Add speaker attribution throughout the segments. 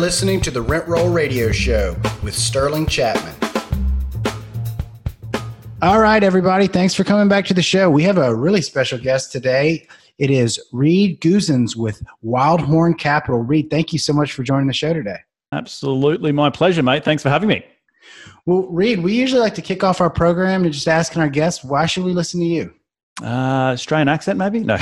Speaker 1: listening to the Rent Roll Radio Show with Sterling Chapman. All right, everybody. Thanks for coming back to the show. We have a really special guest today. It is Reed Goossens with Wildhorn Capital. Reed, thank you so much for joining the show today.
Speaker 2: Absolutely, my pleasure, mate. Thanks for having me.
Speaker 1: Well, Reed, we usually like to kick off our program and just asking our guests, why should we listen to you?
Speaker 2: Uh, Australian accent, maybe? No.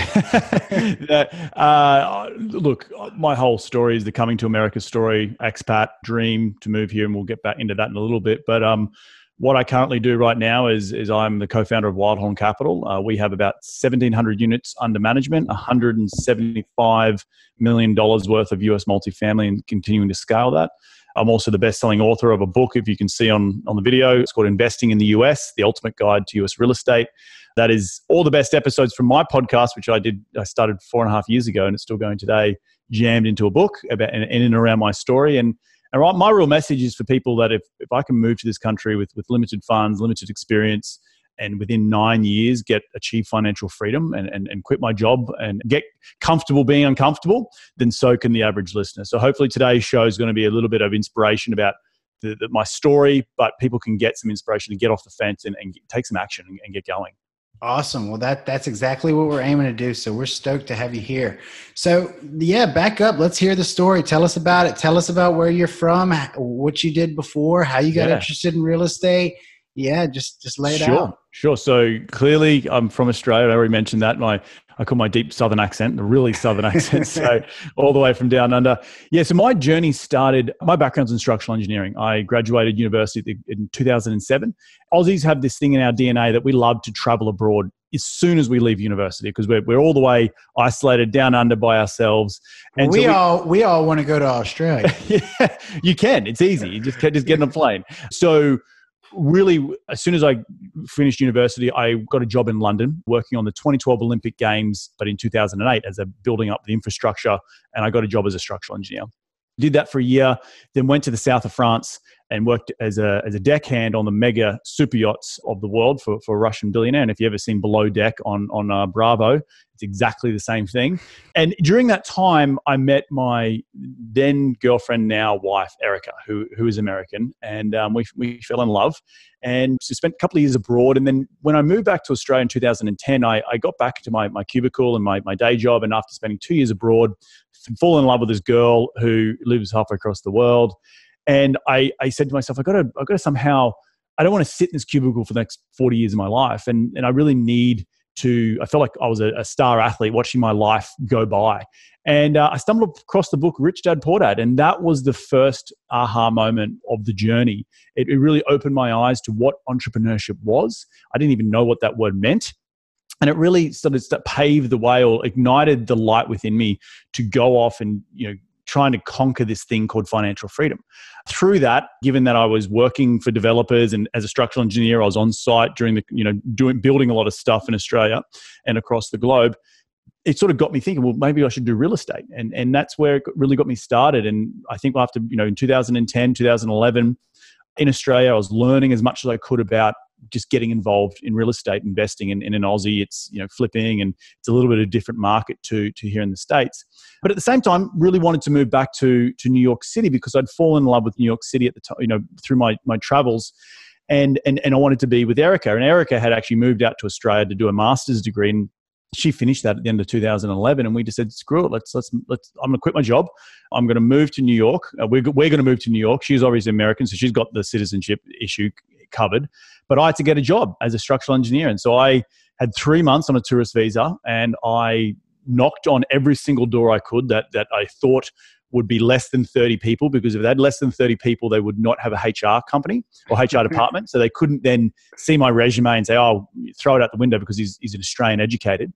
Speaker 2: uh, look, my whole story is the coming to America story, expat dream to move here, and we'll get back into that in a little bit. But um, what I currently do right now is, is I'm the co-founder of Wildhorn Capital. Uh, we have about 1,700 units under management, 175 million dollars worth of US multifamily, and continuing to scale that. I'm also the best-selling author of a book, if you can see on on the video. It's called Investing in the US: The Ultimate Guide to US Real Estate. That is all the best episodes from my podcast, which I did. I started four and a half years ago, and it's still going today. Jammed into a book about in and around my story and and my real message is for people that if, if I can move to this country with, with limited funds, limited experience, and within nine years get achieve financial freedom and, and, and quit my job and get comfortable being uncomfortable, then so can the average listener. So hopefully today's show is going to be a little bit of inspiration about the, the, my story, but people can get some inspiration to get off the fence and, and take some action and, and get going.
Speaker 1: Awesome. Well, that that's exactly what we're aiming to do. So we're stoked to have you here. So yeah, back up. Let's hear the story. Tell us about it. Tell us about where you're from, what you did before, how you got yeah. interested in real estate. Yeah, just just lay it
Speaker 2: sure,
Speaker 1: out.
Speaker 2: Sure. So clearly, I'm from Australia. I already mentioned that. My I call my deep southern accent, the really southern accent. So all the way from down under. Yeah. So my journey started. My background's in structural engineering. I graduated university in 2007. Aussies have this thing in our DNA that we love to travel abroad as soon as we leave university because we're, we're all the way isolated down under by ourselves.
Speaker 1: And we, so we all we all want to go to Australia.
Speaker 2: yeah, you can. It's easy. You just can just get on a plane. So really, as soon as I finished university, I got a job in London working on the 2012 Olympic Games, but in 2008 as a building up the infrastructure, and I got a job as a structural engineer. Did that for a year, then went to the south of France and worked as a, as a deckhand on the mega super yachts of the world for, for a Russian billionaire. And if you've ever seen Below Deck on, on uh, Bravo, it's exactly the same thing. And during that time, I met my then girlfriend, now wife, Erica, who, who is American. And um, we, we fell in love and so spent a couple of years abroad. And then when I moved back to Australia in 2010, I, I got back to my, my cubicle and my, my day job. And after spending two years abroad, fall in love with this girl who lives halfway across the world. And I, I said to myself, I got to, I got to somehow, I don't want to sit in this cubicle for the next 40 years of my life. And, and I really need to, I felt like I was a, a star athlete watching my life go by. And uh, I stumbled across the book Rich Dad Poor Dad, and that was the first aha moment of the journey. It, it really opened my eyes to what entrepreneurship was. I didn't even know what that word meant and it really sort of paved the way or ignited the light within me to go off and you know trying to conquer this thing called financial freedom. Through that, given that I was working for developers and as a structural engineer, I was on site during the, you know, doing building a lot of stuff in Australia and across the globe. It sort of got me thinking, well, maybe I should do real estate. And, and that's where it really got me started. And I think after, you know, in 2010, 2011, in Australia, I was learning as much as I could about just getting involved in real estate investing and, in an Aussie it's you know flipping and it's a little bit of a different market to to here in the states. But at the same time really wanted to move back to to New York City because I'd fallen in love with New York City at the time you know through my my travels and and and I wanted to be with Erica and Erica had actually moved out to Australia to do a master's degree and she finished that at the end of 2011 and we just said screw it let's let's let's i'm going to quit my job. I'm going to move to new york. Uh, we're, we're going to move to new york. She's obviously american so she's got the citizenship issue covered. But I had to get a job as a structural engineer. And so I had three months on a tourist visa and I knocked on every single door I could that, that I thought would be less than 30 people because if they had less than 30 people, they would not have a HR company or HR department. So they couldn't then see my resume and say, oh, throw it out the window because he's, he's an Australian educated.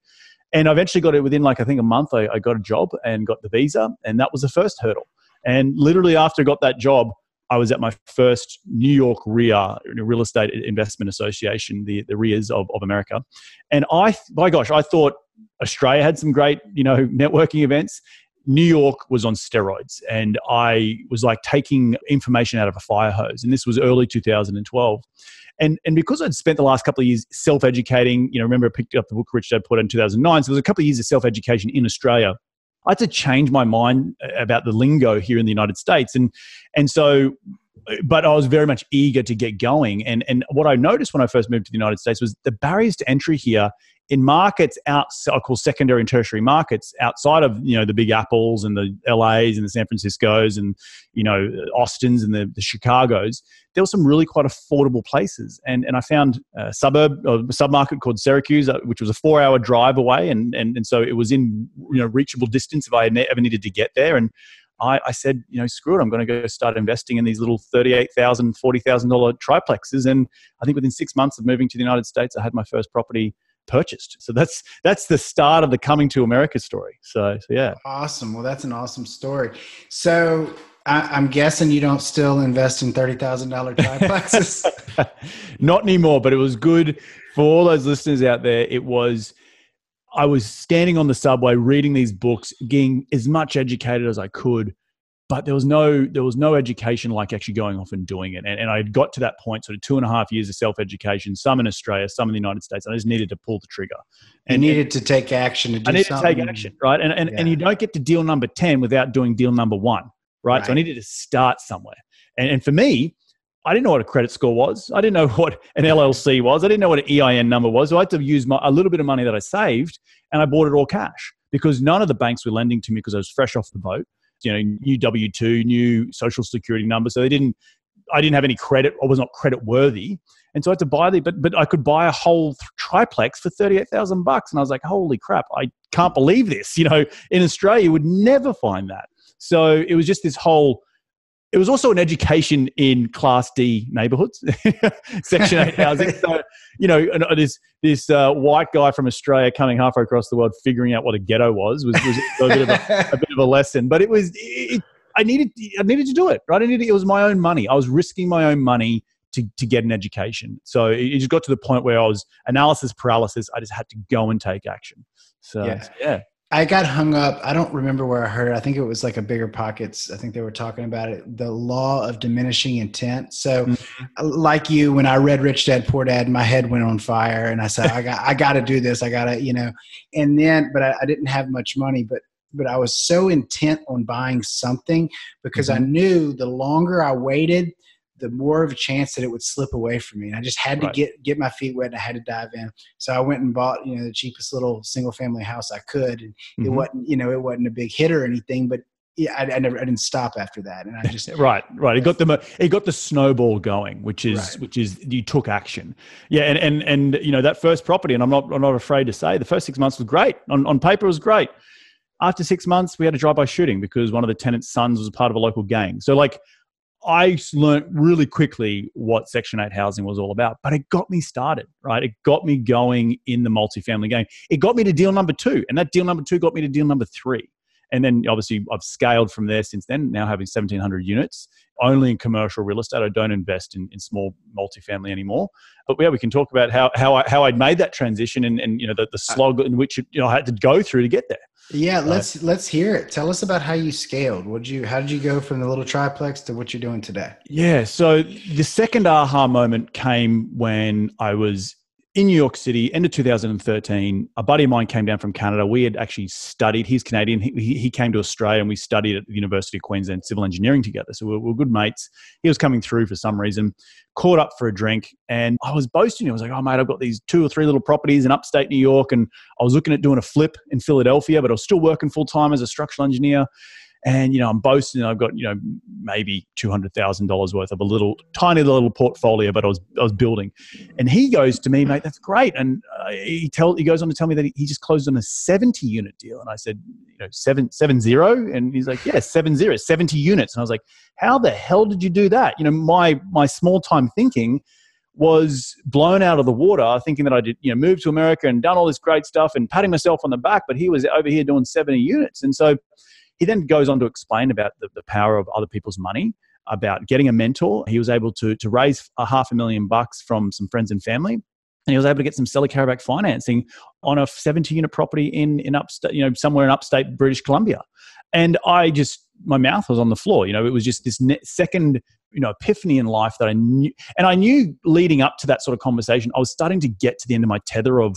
Speaker 2: And I eventually got it within like, I think a month, I, I got a job and got the visa. And that was the first hurdle. And literally after I got that job, I was at my first New York REIA, Real Estate Investment Association, the, the REIAs of, of America. And I, my gosh, I thought Australia had some great, you know, networking events. New York was on steroids, and I was like taking information out of a fire hose. And this was early 2012. And, and because I'd spent the last couple of years self educating, you know, remember I picked up the book Rich Dad Dad in 2009. So there was a couple of years of self education in Australia I had to change my mind about the lingo here in the United States. And, and so, but I was very much eager to get going. And, and what I noticed when I first moved to the United States was the barriers to entry here in markets out I call secondary and tertiary markets outside of you know the big apples and the LAs and the San Franciscos and you know Austins and the, the Chicagos there were some really quite affordable places. And and I found a suburb a submarket called Syracuse uh, which was a 4 hour drive away. And, and and so it was in you know reachable distance if I ever needed to get there. And I, I, said, you know, screw it, I'm going to go start investing in these little $38,000, $40,000 triplexes. And I think within six months of moving to the United States, I had my first property purchased. So that's that's the start of the coming to America story. So, so yeah.
Speaker 1: Awesome. Well, that's an awesome story. So I, am guessing you don't still invest in thirty thousand dollar triplexes.
Speaker 2: Not anymore, but it was good for all those listeners out there. It was. I was standing on the subway reading these books, getting as much educated as I could but there was no there was no education like actually going off and doing it and, and i had got to that point sort of two and a half years of self-education some in australia some in the united states i just needed to pull the trigger
Speaker 1: and you needed to take action to do
Speaker 2: i needed
Speaker 1: something.
Speaker 2: to take action right and, and, yeah. and you don't get to deal number 10 without doing deal number one right, right. so i needed to start somewhere and, and for me I didn't know what a credit score was. I didn't know what an LLC was. I didn't know what an EIN number was. So I had to use my, a little bit of money that I saved and I bought it all cash because none of the banks were lending to me because I was fresh off the boat you know new W two, new social security number. So they didn't. I didn't have any credit. I was not credit worthy, and so I had to buy the. But but I could buy a whole triplex for thirty eight thousand bucks, and I was like, holy crap! I can't believe this. You know, in Australia, you would never find that. So it was just this whole it was also an education in Class D neighborhoods, Section 8 housing. So, you know, uh, this, this uh, white guy from Australia coming halfway across the world figuring out what a ghetto was was, was a, bit of a, a, bit of a lesson. But it was, it, I, needed, I needed to do it, right? I needed, it was my own money. I was risking my own money to, to get an education. So it just got to the point where I was analysis paralysis. I just had to go and take action. So, yeah. yeah.
Speaker 1: I got hung up. I don't remember where I heard it. I think it was like a BiggerPockets. I think they were talking about it. The law of diminishing intent. So, mm-hmm. like you, when I read Rich Dad Poor Dad, my head went on fire, and I said, "I got, I got to do this. I got to, you know." And then, but I, I, didn't have much money. But, but I was so intent on buying something because mm-hmm. I knew the longer I waited, the more of a chance that it would slip away from me. And I just had to right. get get my feet wet and I had to dive in. So I went and bought, you know, the cheapest little single family house I could. And mm-hmm. it wasn't, you know, it wasn't a big hit or anything, but yeah, I, I, never, I didn't stop after that, and I just
Speaker 2: right, right. It got the it got the snowball going, which is right. which is you took action. Yeah, and and and you know that first property, and I'm not I'm not afraid to say the first six months was great. On on paper, it was great. After six months, we had a drive-by shooting because one of the tenants' sons was part of a local gang. So like I learned really quickly what Section 8 housing was all about, but it got me started, right? It got me going in the multifamily game. It got me to deal number two, and that deal number two got me to deal number three. And then obviously I've scaled from there since then, now having 1,700 units, only in commercial real estate. I don't invest in, in small multifamily anymore. But yeah, we can talk about how, how, I, how I'd made that transition and, and you know, the, the uh, slog in which you know, I had to go through to get there.
Speaker 1: Yeah, uh, let's let's hear it. Tell us about how you scaled. What you how did you go from the little triplex to what you're doing today?
Speaker 2: Yeah, so the second aha moment came when I was in New York City, end of 2013, a buddy of mine came down from Canada. We had actually studied, he's Canadian, he, he came to Australia and we studied at the University of Queensland civil engineering together. So we we're, good mates. He was coming through for some reason, caught up for a drink, and I was boasting. I was like, oh, mate, I've got these two or three little properties in upstate New York, and I was looking at doing a flip in Philadelphia, but I was still working full time as a structural engineer and you know I'm boasting I've got you know maybe two hundred thousand dollars worth of a little tiny little portfolio, but I was I was building, and he goes to me, mate, that's great, and uh, he tell he goes on to tell me that he he just closed on a seventy unit deal, and I said you know seven seven zero, and he's like yeah seven zero 70 units, and I was like how the hell did you do that? You know my my small time thinking was blown out of the water thinking that I did, you know, move to America and done all this great stuff and patting myself on the back, but he was over here doing 70 units. And so he then goes on to explain about the, the power of other people's money, about getting a mentor. He was able to, to raise a half a million bucks from some friends and family. And he was able to get some seller carryback financing on a 70 unit property in, in upstate, you know, somewhere in upstate British Columbia. And I just, my mouth was on the floor. You know, it was just this second, you know, epiphany in life that I knew. And I knew leading up to that sort of conversation, I was starting to get to the end of my tether of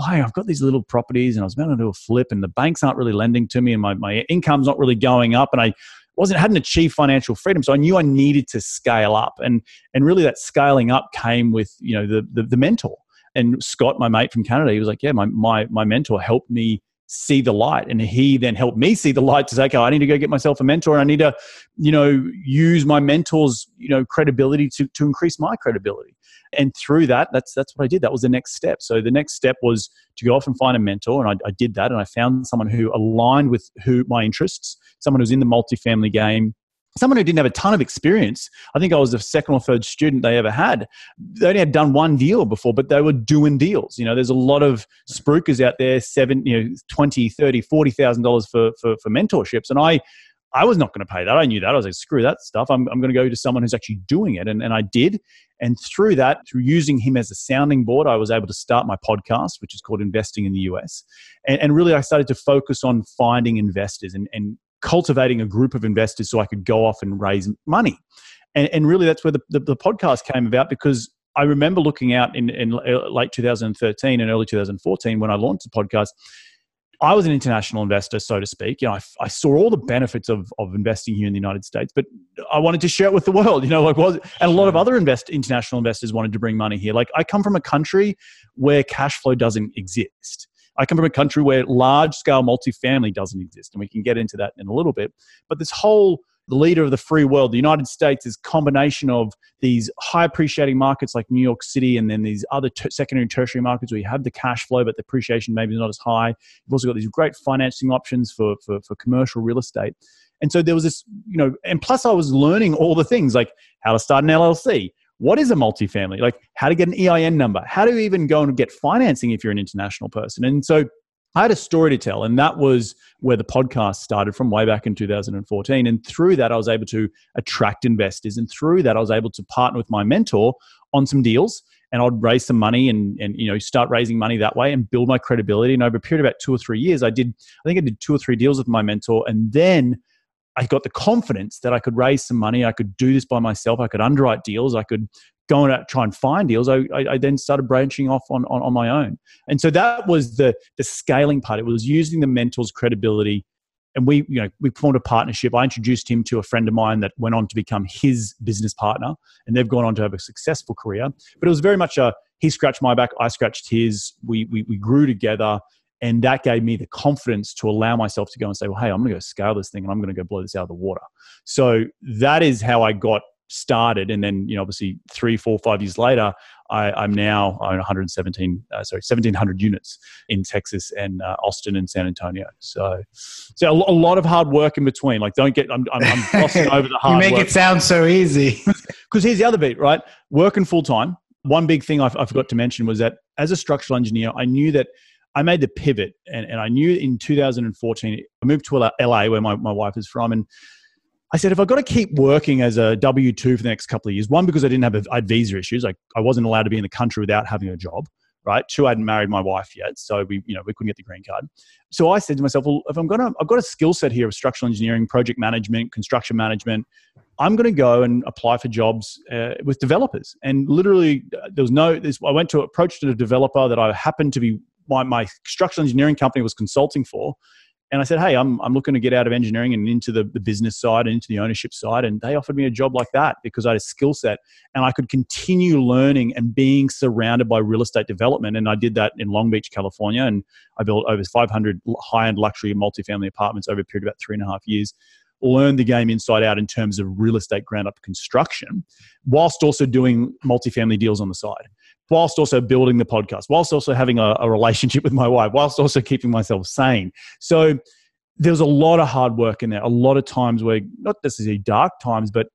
Speaker 2: hey, I've got these little properties and I was about to do a flip and the banks aren't really lending to me and my, my income's not really going up and I wasn't hadn't achieved financial freedom. So I knew I needed to scale up. And and really that scaling up came with, you know, the the, the mentor. And Scott, my mate from Canada, he was like, Yeah, my my my mentor helped me see the light and he then helped me see the light to say okay i need to go get myself a mentor and i need to you know use my mentor's you know credibility to, to increase my credibility and through that that's that's what i did that was the next step so the next step was to go off and find a mentor and I, I did that and i found someone who aligned with who my interests someone who's in the multifamily game someone who didn't have a ton of experience. I think I was the second or third student they ever had. They only had done one deal before, but they were doing deals. You know, there's a lot of spruikers out there, seven, you know, 20, 30, $40,000 for, for, for mentorships. And I, I was not going to pay that. I knew that. I was like, screw that stuff. I'm, I'm going to go to someone who's actually doing it. And, and I did. And through that, through using him as a sounding board, I was able to start my podcast, which is called Investing in the US. And, and really, I started to focus on finding investors and, and cultivating a group of investors so I could go off and raise money. And, and really, that's where the, the, the podcast came about because I remember looking out in, in uh, late 2013 and early 2014 when I launched the podcast. I was an international investor, so to speak. You know, I, I, saw all the mm. benefits of, of investing here in the United States, but I wanted to share it with the world. You know, like was and a lot of other invest, international investors wanted to bring money here. Like I come from a country where cash flow doesn't exist. I come from a country where large scale multifamily doesn't exist, and we can get into that in a little bit. But this whole the leader of the free world, the United States, is combination of these high appreciating markets like New York City, and then these other secondary and tertiary markets where you have the cash flow, but the appreciation maybe is not as high. You've also got these great financing options for, for, for commercial real estate. And so there was this, you know, and plus I was learning all the things like how to start an LLC, what is a multifamily? Like how to get an EIN number, how to even go and get financing if you're an international person. And so I had a story to tell, and that was where the podcast started from way back in 2014. And through that, I was able to attract investors. And through that, I was able to partner with my mentor on some deals. And I'd raise some money and, and you know start raising money that way and build my credibility. And over a period of about two or three years, I did I think I did two or three deals with my mentor, and then I got the confidence that I could raise some money. I could do this by myself. I could underwrite deals. I could go out and uh, try and find deals. I, I, I then started branching off on, on, on, my own. And so that was the, the scaling part. It was using the mentor's credibility. And we, you know, we formed a partnership. I introduced him to a friend of mine that went on to become his business partner, and they've gone on to have a successful career. But it was very much a he scratched my back, I scratched his. We we, we grew together, and that gave me the confidence to allow myself to go and say, well, hey, I'm going to go scale this thing and I'm going to go blow this out of the water. So that is how I got started. And then, you know, obviously three, four, five years later, I, am now on 117, uh, sorry, 1700 units in Texas and uh, Austin and San Antonio. So, so a, a, lot of hard work in between. Like, don't get, I'm, I'm, I'm glossing over the hard
Speaker 1: You make
Speaker 2: work.
Speaker 1: it sound so easy.
Speaker 2: Because here's the other bit, right? Working full time. One big thing I, I forgot to mention was that as a structural engineer, I knew that I made the pivot and, and I knew in 2014, I moved to LA where my, my wife is from. And I said, if I've got to keep working as a W 2 for the next couple of years, one, because I didn't have a, I had visa issues. Like I wasn't allowed to be in the country without having a job, right? Two, I hadn't married my wife yet. So we, you know, we couldn't get the green card. So I said to myself, well, if I'm to, I've got a skill set here of structural engineering, project management, construction management. I'm going to go and apply for jobs uh, with developers. And literally, uh, there was no, This, I went to approach to a developer that I happened to be my, my structural engineering company was consulting for. And I said, Hey, I'm, I'm looking to get out of engineering and into the, the business side and into the ownership side. And they offered me a job like that because I had a skill set and I could continue learning and being surrounded by real estate development. And I did that in Long Beach, California. And I built over 500 high end luxury multifamily apartments over a period of about three and a half years learn the game inside out in terms of real estate ground up construction, whilst also doing multifamily deals on the side whilst also building the podcast, whilst also having a, a relationship with my wife, whilst also keeping myself sane. So there's a lot of hard work in there, a lot of times where not necessarily dark times, but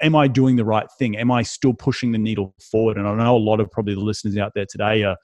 Speaker 2: am I doing the right thing? Am I still pushing the needle forward? And I know a lot of probably the listeners out there today are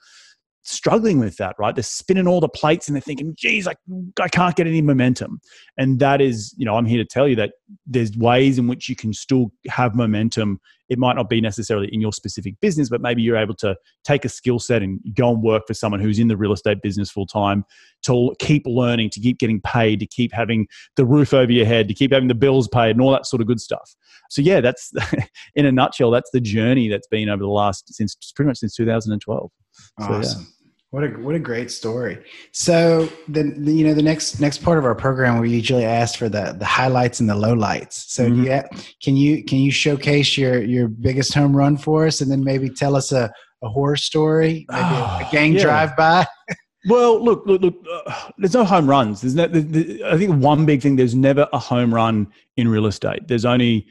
Speaker 2: struggling with that, right? They're spinning all the plates and they're thinking, geez, I, I can't get any momentum. And that is, you know, I'm here to tell you that there's ways in which you can still have momentum. It might not be necessarily in your specific business, but maybe you're able to take a skill set and go and work for someone who's in the real estate business full time to keep learning, to keep getting paid, to keep having the roof over your head, to keep having the bills paid, and all that sort of good stuff. So, yeah, that's in a nutshell, that's the journey that's been over the last, since pretty much since 2012.
Speaker 1: Awesome. So, yeah. What a what a great story. So the, the, you know the next next part of our program we usually ask for the the highlights and the lowlights. So mm-hmm. yeah, can you can you showcase your your biggest home run for us, and then maybe tell us a, a horror story, maybe a, a gang yeah. drive by.
Speaker 2: well, look, look, look. Uh, there's no home runs. There's no. I think one big thing. There's never a home run in real estate. There's only,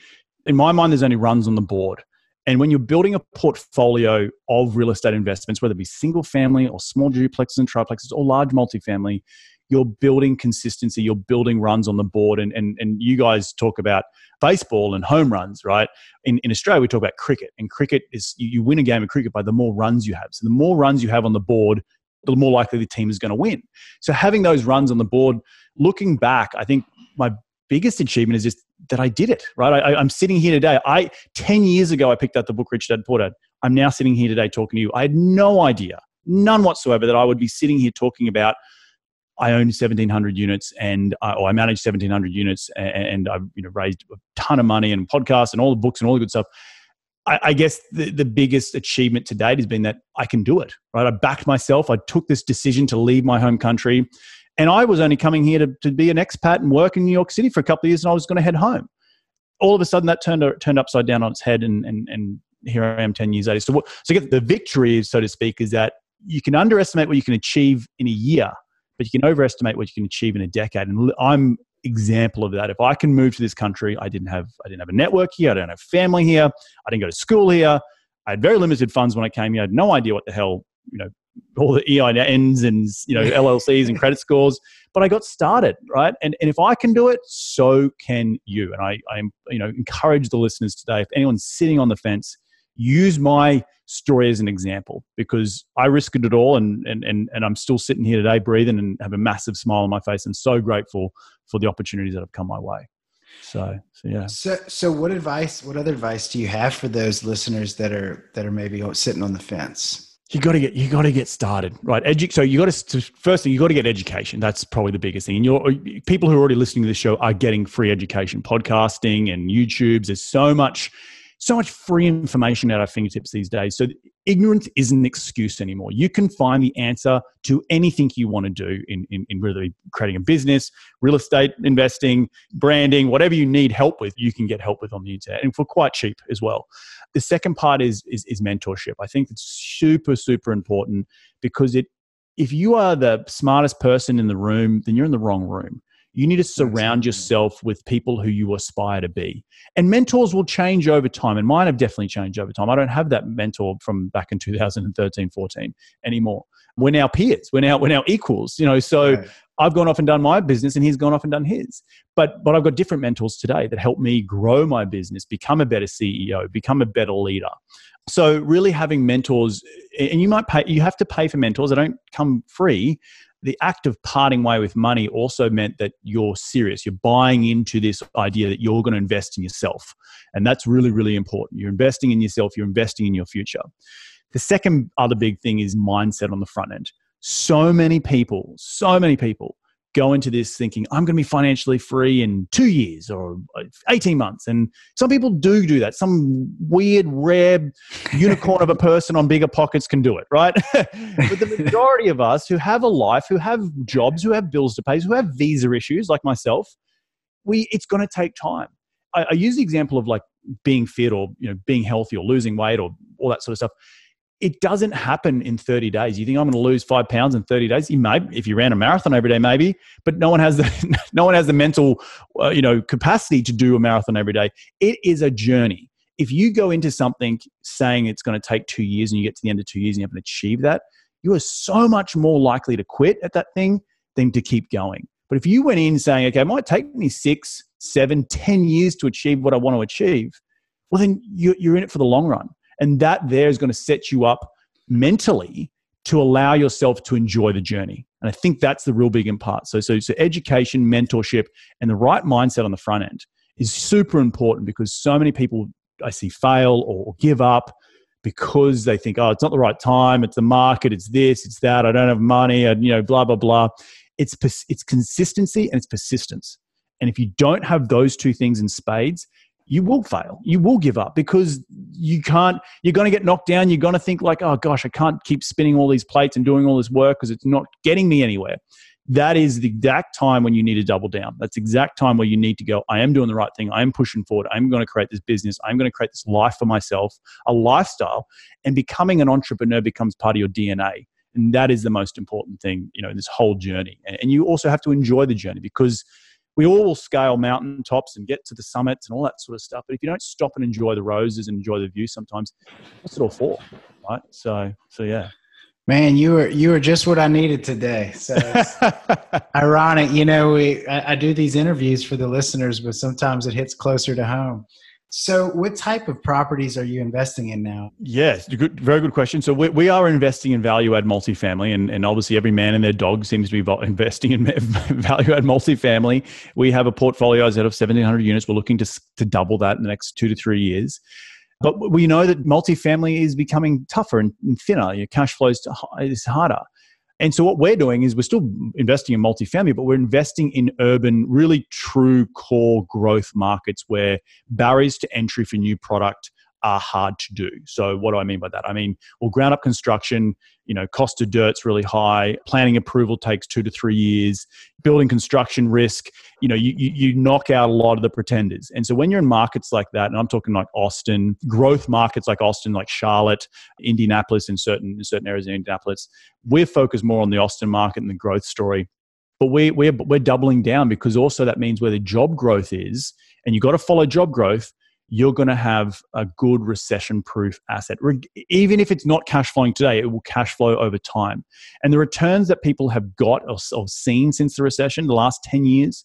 Speaker 2: in my mind, there's only runs on the board. And when you're building a portfolio of real estate investments, whether it be single family or small duplexes and triplexes or large multifamily, you're building consistency, you're building runs on the board. And, and, and you guys talk about baseball and home runs, right? In, in Australia, we talk about cricket. And cricket is you win a game of cricket by the more runs you have. So the more runs you have on the board, the more likely the team is going to win. So having those runs on the board, looking back, I think my biggest achievement is just that I did it, right? I, am sitting here today. I 10 years ago, I picked up the book Rich Dad Poor Dad. I'm now sitting here today talking to you. I had no idea, none whatsoever, that I would be sitting here talking about I own 1,700 units and uh, or I manage 1,700 units and, and, I've you know raised a ton of money and podcasts and all the books and all the good stuff. I, I guess the, the biggest achievement to date has been that I can do it, right? I backed myself. I took this decision to leave my home country and I was only coming here to, to be an expat and work in New York City for a couple of years, and I was going to head home. All of a sudden, that turned turned upside down on its head, and and, and here I am ten years later. So, so the victory, so to speak, is that you can underestimate what you can achieve in a year, but you can overestimate what you can achieve in a decade. And I'm example of that. If I can move to this country, I didn't have I didn't have a network here, I don't have family here, I didn't go to school here. I had very limited funds when I came here. I had no idea what the hell you know all the EINs and you know LLCs and credit scores, but I got started right. And and if I can do it, so can you. And I I you know encourage the listeners today. If anyone's sitting on the fence, use my story as an example because I risked it all and and and and I'm still sitting here today breathing and have a massive smile on my face and so grateful for the opportunities that have come my way. So, so yeah.
Speaker 1: So, so what advice? What other advice do you have for those listeners that are that are maybe sitting on the fence?
Speaker 2: You got to get you got to get started right? Edu- so you got to first thing you got to get education. That's probably the biggest thing. And your people who are already listening to the show are getting free education. Podcasting and youtube's there's so much so much free information at our fingertips these days. So ignorance isn't an excuse anymore. You can find the answer to anything you want to do in, in, in really creating a business, real estate investing, branding, whatever you need help with, you can get help with on the internet and for quite cheap as well. The second part is, is, is mentorship. I think it's super, super important because it if you are the smartest person in the room, then you're in the wrong room. You need to surround yourself with people who you aspire to be. And mentors will change over time. And mine have definitely changed over time. I don't have that mentor from back in 2013, 14 anymore. We're now peers. We're now, we're now equals, you know, so right. I've gone off and done my business and he's gone off and done his. But but I've got different mentors today that help me grow my business, become a better CEO, become a better leader. So really having mentors and you might pay you have to pay for mentors. They don't come free, the act of parting way with money also meant that you're serious. You're buying into this idea that you're going to invest in yourself. And that's really, really important. You're investing in yourself, you're investing in your future. The second other big thing is mindset on the front end. So many people, so many people go into this thinking i'm going to be financially free in two years or uh, 18 months. And some people do do that. Some weird rare unicorn of a person on BiggerPockets can do it right? But the majority of us who have a life who have jobs who have bills to pay who have visa issues like myself we it's going to take time. I, I use the example of like being fit or you know being healthy or losing weight or all that sort of stuff it doesn't happen in 30 days. You think I'm going to lose five pounds in 30 days? You may, if you ran a marathon every day, maybe, but no one has the no one has the mental, uh, you know, capacity to do a marathon every day. It is a journey. If you go into something saying it's going to take two years and you get to the end of two years and you haven't achieved that, you are so much more likely to quit at that thing than to keep going. But if you went in saying, okay, it might take me six, seven, ten years to achieve what I want to achieve, well, then you're in it for the long run and that there is going to set you up mentally to allow yourself to enjoy the journey. And I think that's the real big part. So, so, so education, mentorship, and the right mindset on the front end is super important because so many people I see fail or give up because they think, oh, it's not the right time, it's the market, it's this, it's that, I don't have money, and you know, blah blah blah. It's it's consistency and it's persistence. And if you don't have those two things in spades, you will fail. You will give up because you can't, you're going to get knocked down. You're going to think, like, oh gosh, I can't keep spinning all these plates and doing all this work because it's not getting me anywhere. That is the exact time when you need to double down. That's the exact time where you need to go, I am doing the right thing. I am pushing forward. I'm going to create this business. I'm going to create this life for myself, a lifestyle. And becoming an entrepreneur becomes part of your DNA. And that is the most important thing, you know, this whole journey. And you also have to enjoy the journey because we all will scale mountaintops and get to the summits and all that sort of stuff. But if you don't stop and enjoy the roses and enjoy the view, sometimes what's it all for, right? So, so yeah.
Speaker 1: Man, you were you were just what I needed today. So ironic, you know. We I, I do these interviews for the listeners, but sometimes it hits closer to home. So, what type of properties are you investing in now?
Speaker 2: Yes, good, very good question. So, we, we are investing in value add multifamily, and, and obviously, every man and their dog seems to be investing in value add multifamily. We have a portfolio out of 1,700 units. We're looking to, to double that in the next two to three years. But we know that multifamily is becoming tougher and, and thinner. Your cash flow is harder. And so what we're doing is we're still investing in multifamily, but we're investing in urban, really true core growth markets where barriers to entry for new product are hard to do. So what do I mean by that? I mean, well, ground up construction, you know, cost of dirt's really high. Planning approval takes two to three years. Building construction risk, you know, you, you, you knock out a lot of the pretenders. And so when you're in markets like that, and I'm talking like Austin, growth markets like Austin, like Charlotte, Indianapolis, in certain in certain areas in Indianapolis, we're focused more on the Austin market and the growth story. But we, we're, we're doubling down because also that means where the job growth is, and you've got to follow job growth you're going to have a good recession proof asset. Even if it's not cash flowing today, it will cash flow over time. And the returns that people have got or, seen since the recession, the last 10 years,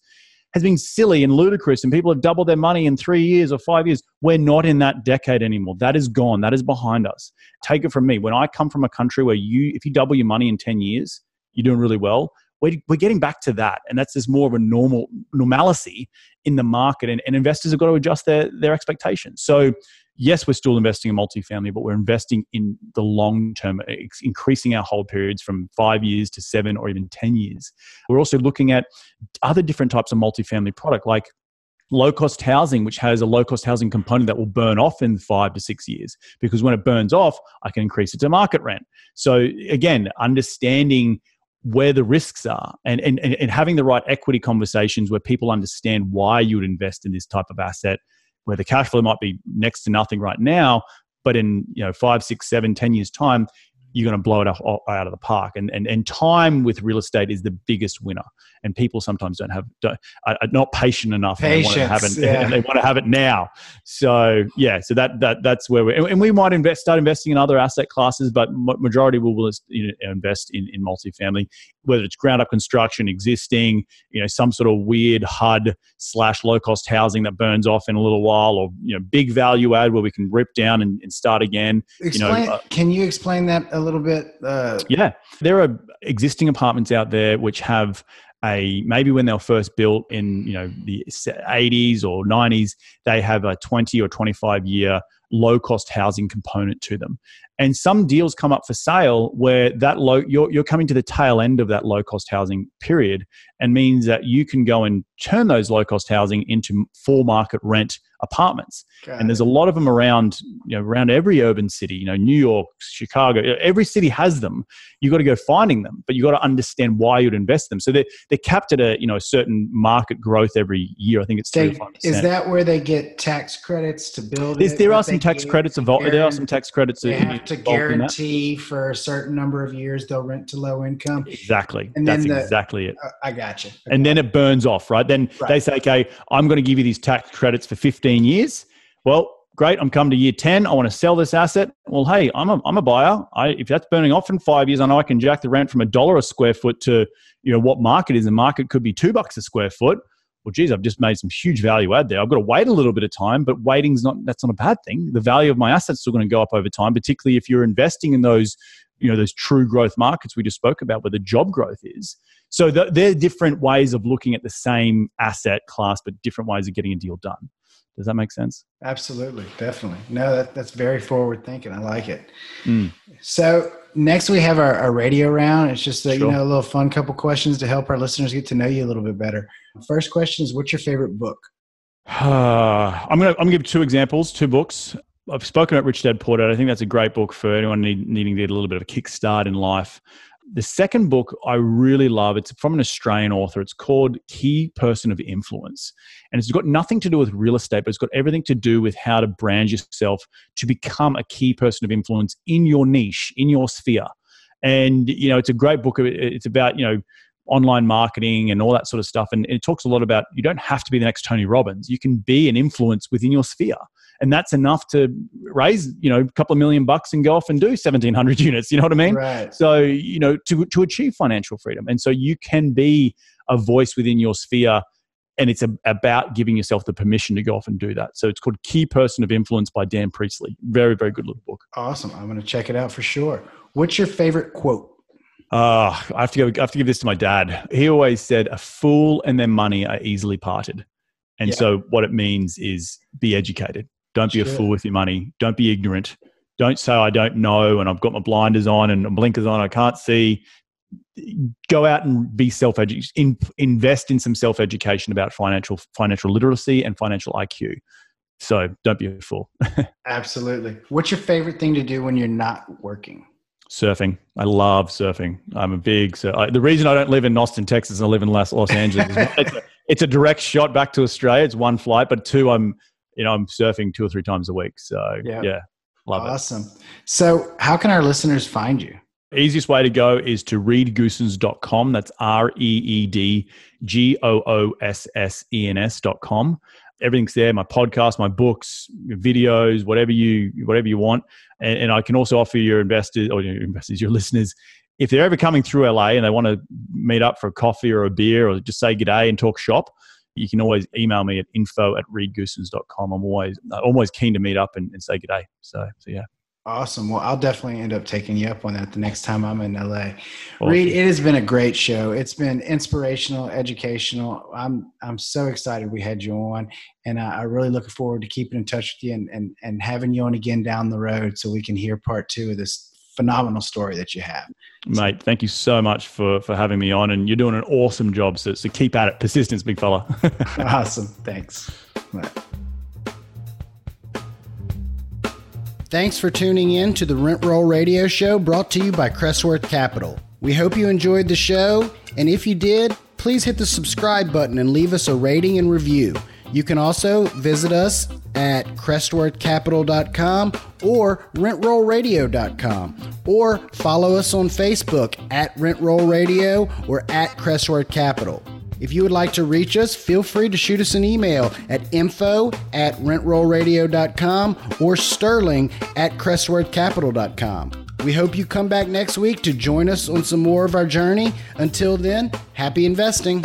Speaker 2: has been silly and ludicrous, and people have doubled their money in three years or five years. We're not in that decade anymore. That is gone. That is behind us. Take it from me. When I come from a country where you, if you double your money in 10 years, you're doing really well we're, we're getting back to that. And that's just more of a normal normalcy in the market. And, and investors have got to adjust their, their expectations. So, yes, we're still investing in multifamily, but we're investing in the long term, increasing our hold periods from five years to seven or even 10 years. We're also looking at other different types of multifamily product, like low cost housing, which has a low cost housing component that will burn off in five to six years. Because when it burns off, I can increase it to market rent. So, again, understanding where the risks are and, and, and having the right equity conversations where people understand why you would invest in this type of asset where the cash flow might be next to nothing right now but in you know five six seven ten years time you're going to blow it out, out of the park. And, and, and time with real estate is the biggest winner. And people sometimes don't have, don't, are not patient enough.
Speaker 1: Patience,
Speaker 2: they, want to have it,
Speaker 1: yeah.
Speaker 2: they want to have it now. So yeah, so that, that, that's where we and we might invest, start investing in other asset classes, but majority will, will invest in, in multifamily, whether it's ground up construction, existing, you know, some sort of weird HUD slash low cost housing that burns off in a little while or, you know, big value add where we can rip down and, and start again.
Speaker 1: Explain,
Speaker 2: you know,
Speaker 1: uh, can you explain that a little bit? Uh,
Speaker 2: yeah, there are existing apartments out there which have a maybe when they were first built in you know the 80s or 90s, they have a 20 or 25 year low cost housing component to them. And some deals come up for sale where that low you're, you're coming to the tail end of that low cost housing period and means that you can go and turn those low cost housing into full market rent apartments. Got and there's a lot of them around, you know, around every urban city, you know, New York, Chicago, every city has them. You've got to go finding them, but you've got to understand why you'd invest them. So they're, they're capped at a, you know, a certain market growth every year. I think it's
Speaker 1: they, Is that where they get tax credits to build
Speaker 2: it? There are some tax credits involved. There are some tax credits.
Speaker 1: They have to guarantee for a certain number of years they'll rent to low income.
Speaker 2: Exactly. And That's the, exactly it.
Speaker 1: Uh, I got you.
Speaker 2: And then it burns off, right? Then right. they say, okay, I'm going to give you these tax credits for 15 years. Well, great. I'm coming to year 10. I want to sell this asset. Well, hey, I'm a, I'm a buyer. I, if that's burning off in five years, I know I can jack the rent from a dollar a square foot to, you know, what market is. The market could be two bucks a square foot. Well, geez, I've just made some huge value add there. I've got to wait a little bit of time, but waiting's not, that's not a bad thing. The value of my assets still going to go up over time, particularly if you're investing in those, you know, those true growth markets we just spoke about where the job growth is. So the, they're different ways of looking at the same asset class, but different ways of getting a deal done. Does that make sense?
Speaker 1: Absolutely, definitely. No, that, that's very forward thinking. I like it.
Speaker 2: Mm.
Speaker 1: So next we have our, our, radio round. It's just a, sure. you know a little fun couple questions to help our listeners get to know you a little bit better. First question is, what's your favorite book?
Speaker 2: I'm gonna I'm gonna give two examples, two books. I've spoken about Rich Dad Poor Dad. I think that's a great book for anyone need, needing to get a little bit of a kickstart in life. The second book I really love, it's from an Australian author. It's called Key Person of Influence. And it's got nothing to do with real estate, but it's got everything to do with how to brand yourself to become a key person of influence in your niche, in your sphere. And, you know, it's a great book. It's about, you know, online marketing and all that sort of stuff. And it talks a lot about you don't have to be the next Tony Robbins. You can be an influence within your sphere and that's enough to raise you know a couple of million bucks and go off and do 1700 units you know what i mean?
Speaker 1: Right.
Speaker 2: so you know to, to achieve financial freedom. And so you can be a voice within your sphere and it's a, about giving yourself the permission to go off and do that. So it's called key person of influence by dan priestley. Very very good little book.
Speaker 1: Awesome. I'm going to check it out for sure. What's your favorite quote?
Speaker 2: Uh, I have to go, I have to give this to my dad. He always said, "A fool and their money are easily parted," and yeah. so what it means is be educated. Don't be a fool with your money. Don't be ignorant. Don't say I don't know and I've got my blinders on and blinkers on. I can't see. Go out and be self educated. In, invest in some self education about financial financial literacy and financial IQ. So don't be a fool.
Speaker 1: Absolutely. What's your favorite thing to do when you're not working?
Speaker 2: Surfing. I love surfing. I'm a big. So I, the reason I don't live in Austin, Texas, and I live in Los, Los Angeles, it's, a, it's a direct shot back to Australia. It's one flight, but two, I'm you know, I'm surfing two or three times a week. So yeah, yeah love
Speaker 1: awesome. it. Awesome. So how can our listeners find you?
Speaker 2: Easiest way to go is to reedgoossens.com. That's R E E D G O O S S E N S.com. Everything's there, my podcast, my books, videos, whatever you whatever you want. And, and I can also offer your investors or your investors, your listeners, if they're ever coming through LA and they want to meet up for a coffee or a beer or just say good day and talk shop, you can always email me at info at reedgoossens.com. I'm always always keen to meet up and, and say good day. So, so yeah.
Speaker 1: Awesome. Well, I'll definitely end up taking you up on that the next time I'm in LA. Awesome. Reed, it has been a great show. It's been inspirational, educational. I'm I'm so excited we had you on, and I, I really looking forward to keeping in touch with you and, and and having you on again down the road so we can hear part two of this phenomenal story that you have.
Speaker 2: Mate, thank you so much for for having me on, and you're doing an awesome job. So, so keep at it, persistence, big fella.
Speaker 1: awesome, thanks. Thanks for tuning in to the Rent Roll Radio Show brought to you by Crestworth Capital. We hope you enjoyed the show, and if you did, please hit the subscribe button and leave us a rating and review. You can also visit us at crestworthcapital.com or rentrollradio.com or follow us on Facebook at rentrollradio or at crestworth capital. If you would like to reach us, feel free to shoot us an email at info at rentrollradio.com or sterling at crestworthcapital.com. We hope you come back next week to join us on some more of our journey. Until then, happy investing.